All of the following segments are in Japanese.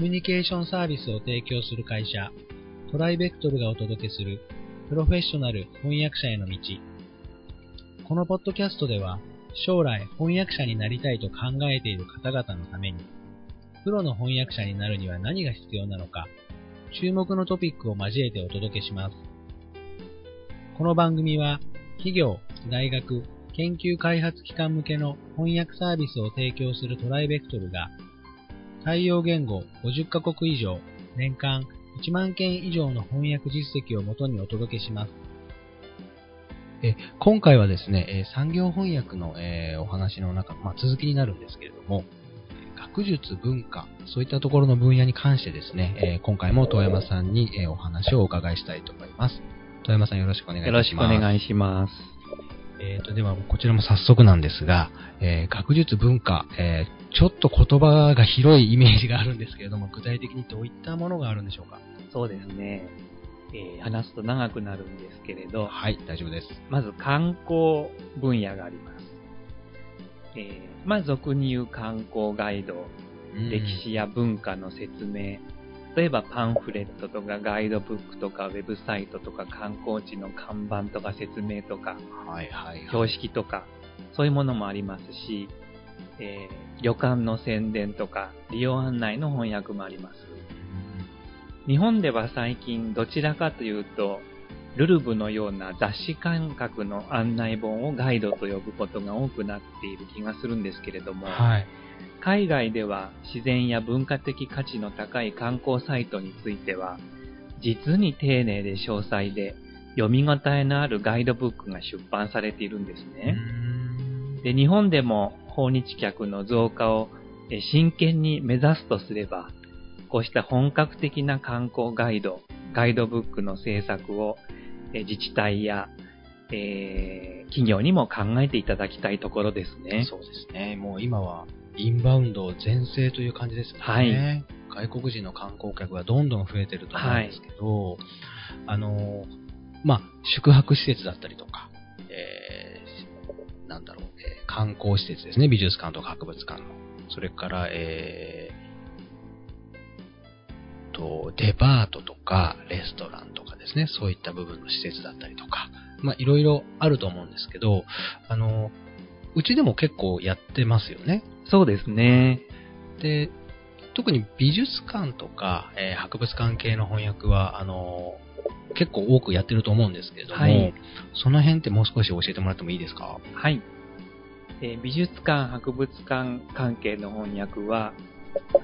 ミュニケーションサービスを提供する会社、トライベクトルがお届けするプロフェッショナル翻訳者への道。このポッドキャストでは、将来翻訳者になりたいと考えている方々のために、プロの翻訳者になるには何が必要なのか、注目のトピックを交えてお届けします。この番組は、企業、大学、研究開発機関向けの翻訳サービスを提供するトライベクトルが、対応言語50カ国以上、年間1万件以上の翻訳実績をもとにお届けします。え今回はですね、え産業翻訳の、えお話の中、まあ、続きになるんですけれども、学術、文化、そういったところの分野に関してですね、え今回も遠山さんに、えお話をお伺いしたいと思います。遠山さんよろしくお願いします。よろしくお願いします。えっ、ー、と、では、こちらも早速なんですが、えー、学術文化、えー、ちょっと言葉が広いイメージがあるんですけれども、具体的にどういったものがあるんでしょうか？そうですね。えー、話すと長くなるんですけれど、はい、大丈夫です。まず観光分野があります。えー、まあ、俗に言う観光ガイド、歴史や文化の説明、例えばパンフレットとかガイドブックとかウェブサイトとか観光地の看板とか説明とか、はいはい、標識とか、そういうものもありますし、えー、旅館の宣伝とか利用案内の翻訳もあります。日本では最近どちらかというと、ルルブのような雑誌感覚の案内本をガイドと呼ぶことが多くなっている気がするんですけれども、はい、海外では自然や文化的価値の高い観光サイトについては、実に丁寧で詳細で読み応えのあるガイドブックが出版されているんですね。で日本でも訪日客の増加を真剣に目指すとすれば、こうした本格的な観光ガイド、ガイドブックの制作を自治体や、えー、企業にも考えていただきたいところですね。そうですね。もう今はインバウンド全盛という感じですね。はい。外国人の観光客がどんどん増えてると思うんですけど、はい、あの、まあ、宿泊施設だったりとか、えー、なんだろう、えー、観光施設ですね。美術館とか博物館の。それから、えー、と、デパートとか、レストランとかですね。そういった部分の施設だったりとか、まあ、いろいろあると思うんですけど、あの、うちでも結構やってますよね。そうですね。で、特に美術館とか、えー、博物館系の翻訳は、あのー、結構多くやってると思うんですけれども、はい、その辺ってもう少し教えてもらってもいいですか？はい。えー、美術館、博物館関係の翻訳は、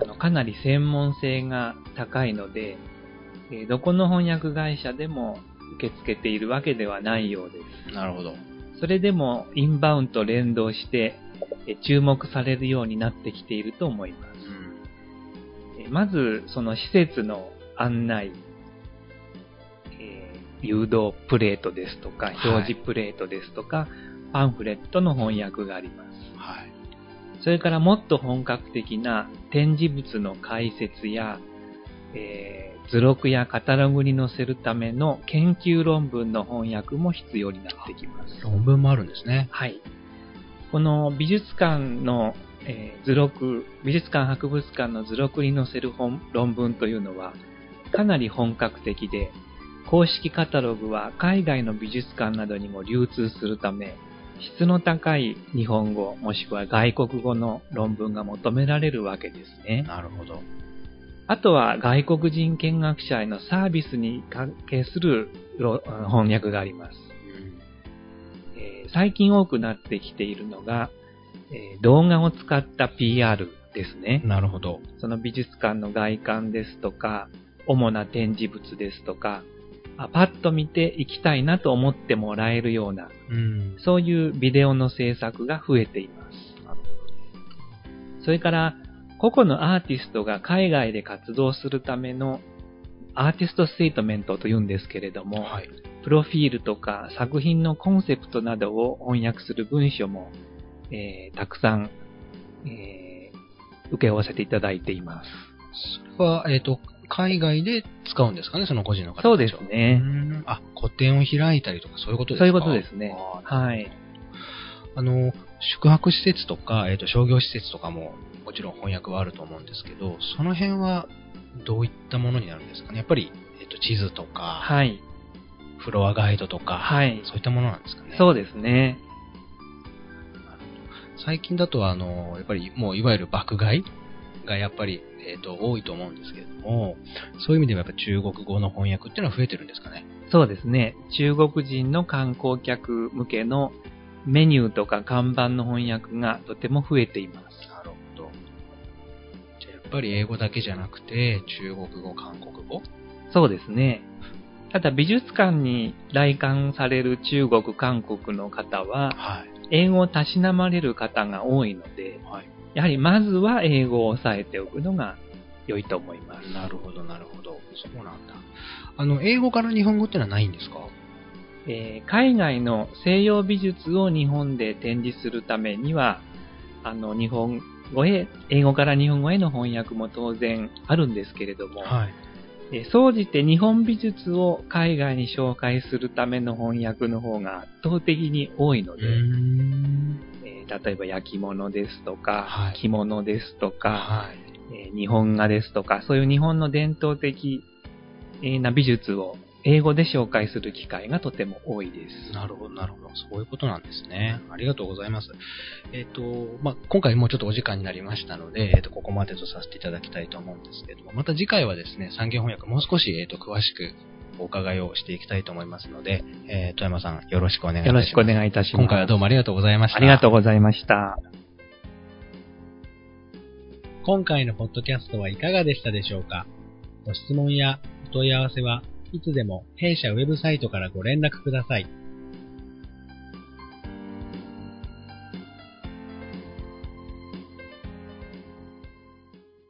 あのかなり専門性が高いので、えー、どこの翻訳会社でも受け付けているわけではないようです。なるほど。それでもインバウンド連動して注目されるようになってきていると思います。うん、まず、その施設の案内、えー、誘導プレートですとか、表示プレートですとか、はい、パンフレットの翻訳があります。はい、それからもっと本格的な展示物の解説や、えー、図録やカタログに載せるための研究論文の翻訳も必要になってきます。論文もあるんですね。はい。この美術館の、えー、図録、美術館博物館の図録に載せる本論文というのは、かなり本格的で、公式カタログは海外の美術館などにも流通するため、質の高い日本語もしくは外国語の論文が求められるわけですね。なるほど。あとは外国人見学者へのサービスに関係する翻訳があります。最近多くなってきているのが、えー、動画を使った PR ですね。なるほど。その美術館の外観ですとか、主な展示物ですとか、あパッと見て行きたいなと思ってもらえるような、うん、そういうビデオの制作が増えています。なるほど。それから、個々のアーティストが海外で活動するためのアーティストステートメントと言うんですけれども、はい、プロフィールとか作品のコンセプトなどを翻訳する文書も、えー、たくさん、えー、受け合わせていただいています。それは、えっ、ー、と、海外で使うんですかね、その個人の方そうですね。あ、個展を開いたりとかそういうことですか？そういうことですね。はい。あの、宿泊施設とか、えっ、ー、と、商業施設とかも、もちろん翻訳はあると思うんですけど、その辺はどういったものになるんですかね？やっぱり、えっと、地図とか、はい。フロアガイドとか、はいそういったものなんですかね？そうですね。最近だと、あの、やっぱりもういわゆる爆買いがやっぱり、えっ、と、多いと思うんですけれども、そういう意味ではやっぱ中国語の翻訳っていうのは増えてるんですかね？そうですね。中国人の観光客向けのメニューとか看板の翻訳がとても増えています。なるほど。じゃあやっぱり英語だけじゃなくて、中国語、韓国語？そうですね。ただ美術館に来館される中国、韓国の方は、はい。英語をたしなまれる方が多いので、はい。やはりまずは英語を押さえておくのが良いと思います。なるほど、なるほど。そうなんだ。あの、英語から日本語ってのはないんですか？えー海外の西洋美術を日本で展示するためには、あの、日本語へ、英語から日本語への翻訳も当然あるんですけれども、はい。えー総じて日本美術を海外に紹介するための翻訳の方が圧倒的に多いので、例えば焼き物ですとか、はい着物ですとか、はい。えー日本画ですとか、そういう日本の伝統的えーな美術を英語で紹介する機会がとても多いです。なるほど、なるほど。そういうことなんですね。ありがとうございます。えっ、と、まあ、今回もうちょっとお時間になりましたので、えっ、と、ここまでとさせていただきたいと思うんですけども、また次回はですね、産業翻訳もう少し、えっ、と、詳しくお伺いをしていきたいと思いますので、えー、富山さん、よろしくお願いいたします。よろしくお願いいたします。今回はどうもありがとうございました。ありがとうございました。今回のポッドキャストはいかがでしたでしょうか？ご質問やお問い合わせはいつでも弊社ウェブサイトからご連絡ください。